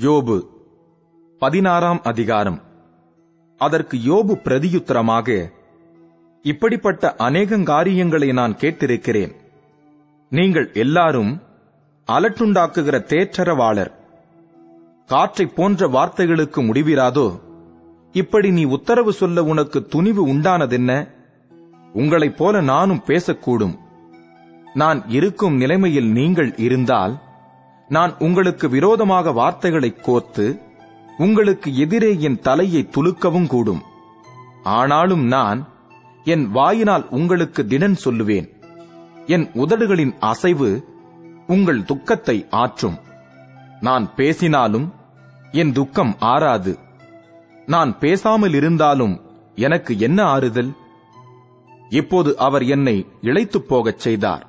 யோபு பதினாறாம் அதிகாரம். அதற்கு யோபு பிரதியுத்தரமாக இப்படிப்பட்ட அநேகங்காரியங்களை நான் கேட்டிருக்கிறேன். நீங்கள் எல்லாரும் அலட்டுண்டாக்குகிற தேற்றரவாளர். காற்றைப் போன்ற வார்த்தைகளுக்கு முடிவிராதோ? இப்படி நீ உத்தரவு சொல்ல உனக்கு துணிவு உண்டானதென்ன? உங்களைப் போல நானும் பேசக்கூடும். நான் இருக்கும் நிலைமையில் நீங்கள் இருந்தால் நான் உங்களுக்கு விரோதமாக வார்த்தைகளை கோர்த்து உங்களுக்கு எதிரே என் தலையை துலுக்கவும் கூடும். ஆனாலும் நான் என் வாயினால் உங்களுக்கு திடன் சொல்லுவேன். என் உதடுகளின் அசைவு உங்கள் துக்கத்தை ஆற்றும். நான் பேசினாலும் என் துக்கம் ஆறாது. நான் பேசாமல் இருந்தாலும் எனக்கு என்ன ஆறுதல்? இப்போது அவர் என்னை இழைத்துப் போகச் செய்தார்.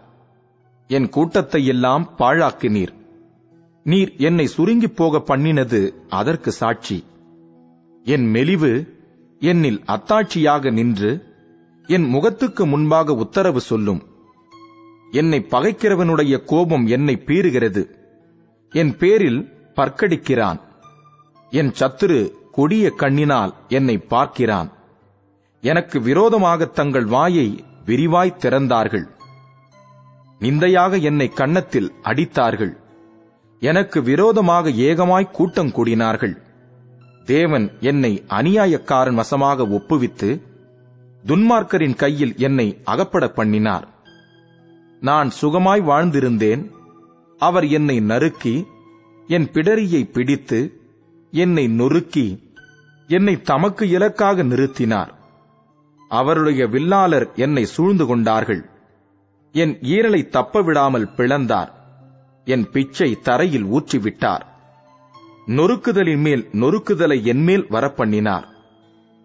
என் கூட்டத்தை எல்லாம் பாழாக்கினீர். நீர் என்னை சுருங்கிப் போக பண்ணினது அதற்கு சாட்சி. என் மெலிவு என்னில் அத்தாட்சியாக நின்று என் முகத்துக்கு முன்பாக உத்தரவு சொல்லும். என்னை பகைக்கிறவனுடைய கோபம் என்னை பீறுகிறது. என் பேரில் பற்கடிக்கிறான். என் சத்துரு கொடிய கண்ணினால் என்னை பார்க்கிறான். எனக்கு விரோதமாக தங்கள் வாயை விரிவாய் திறந்தார்கள். நிந்தையாக என்னை கன்னத்தில் அடித்தார்கள். எனக்கு விரோதமாக ஏகமாய் கூட்டம் கூடினார்கள். தேவன் என்னை அநியாயக்காரன் வசமாக ஒப்புவித்து துன்மார்க்கரின் கையில் என்னை அகப்பட பண்ணினார். நான் சுகமாய் வாழ்ந்திருந்தேன். அவர் என்னை நறுக்கி என் பிடரியை பிடித்து என்னை நொறுக்கி என்னை தமக்கு இலக்காக நிறுத்தினார். அவருடைய வில்லாளர் என்னை சூழ்ந்து கொண்டார்கள். என் ஈரலை தப்ப விடாமல் பிளந்தார். என் பிச்சை தரையில் ஊற்றிவிட்டார். நொறுக்குதலின் மேல் நொறுக்குதலை என்மேல் வரப்பண்ணினார்.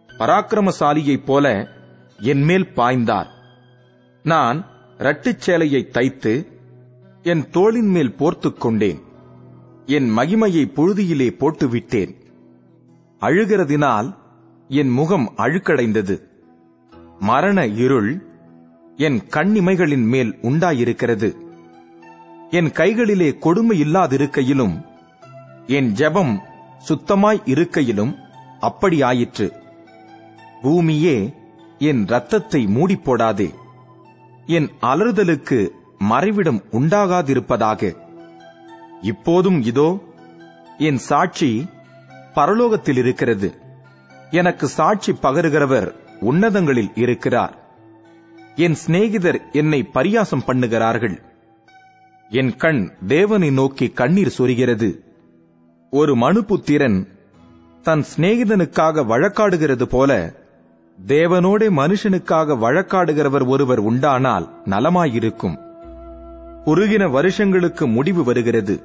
பராக்கிரமசாலியைப் போல என்மேல் பாய்ந்தார். நான் இரட்டுச் சேலையை தைத்து என் தோளின் மேல் போர்த்துக் கொண்டேன். என் மகிமையை புழுதியிலே போட்டுவிட்டேன். அழுகிறதினால் என் முகம் அழுக்கடைந்தது. மரண இருள் என் கண்ணிமைகளின் மேல் உண்டாயிருக்கிறது. என் கைகளிலே கொடுமை இல்லாதிருக்கையிலும் என் ஜெபம் சுத்தமாய் இருக்கையிலும் அப்படி ஆயிற்று பூமியே என் இரத்தத்தை மூடிப்போடாதே. என் அலறுதலுக்கு மறைவிடம் உண்டாகாதிருப்பதாக. இப்போதும் இதோ என் சாட்சி பரலோகத்தில் இருக்கிறது எனக்கு சாட்சி பகருகிறவர் உன்னதங்களில் இருக்கிறார். என் சிநேகிதர் என்னை பரியாசம் பண்ணுகிறார்கள். என் கண் தேவனை நோக்கி கண்ணீர் சொரிகிறது. ஒரு மனுபுத்திரன் தன் சிநேகிதனுக்காக வழக்காடுகிறது போல தேவனோடே மனுஷனுக்காக வழக்காடுகிறவர் ஒருவர் உண்டானால் நலமாயிருக்கும். குறுகின வருஷங்களுக்கு முடிவு வருகிறது.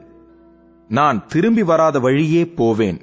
நான் திரும்பி வராத வழியே போவேன்.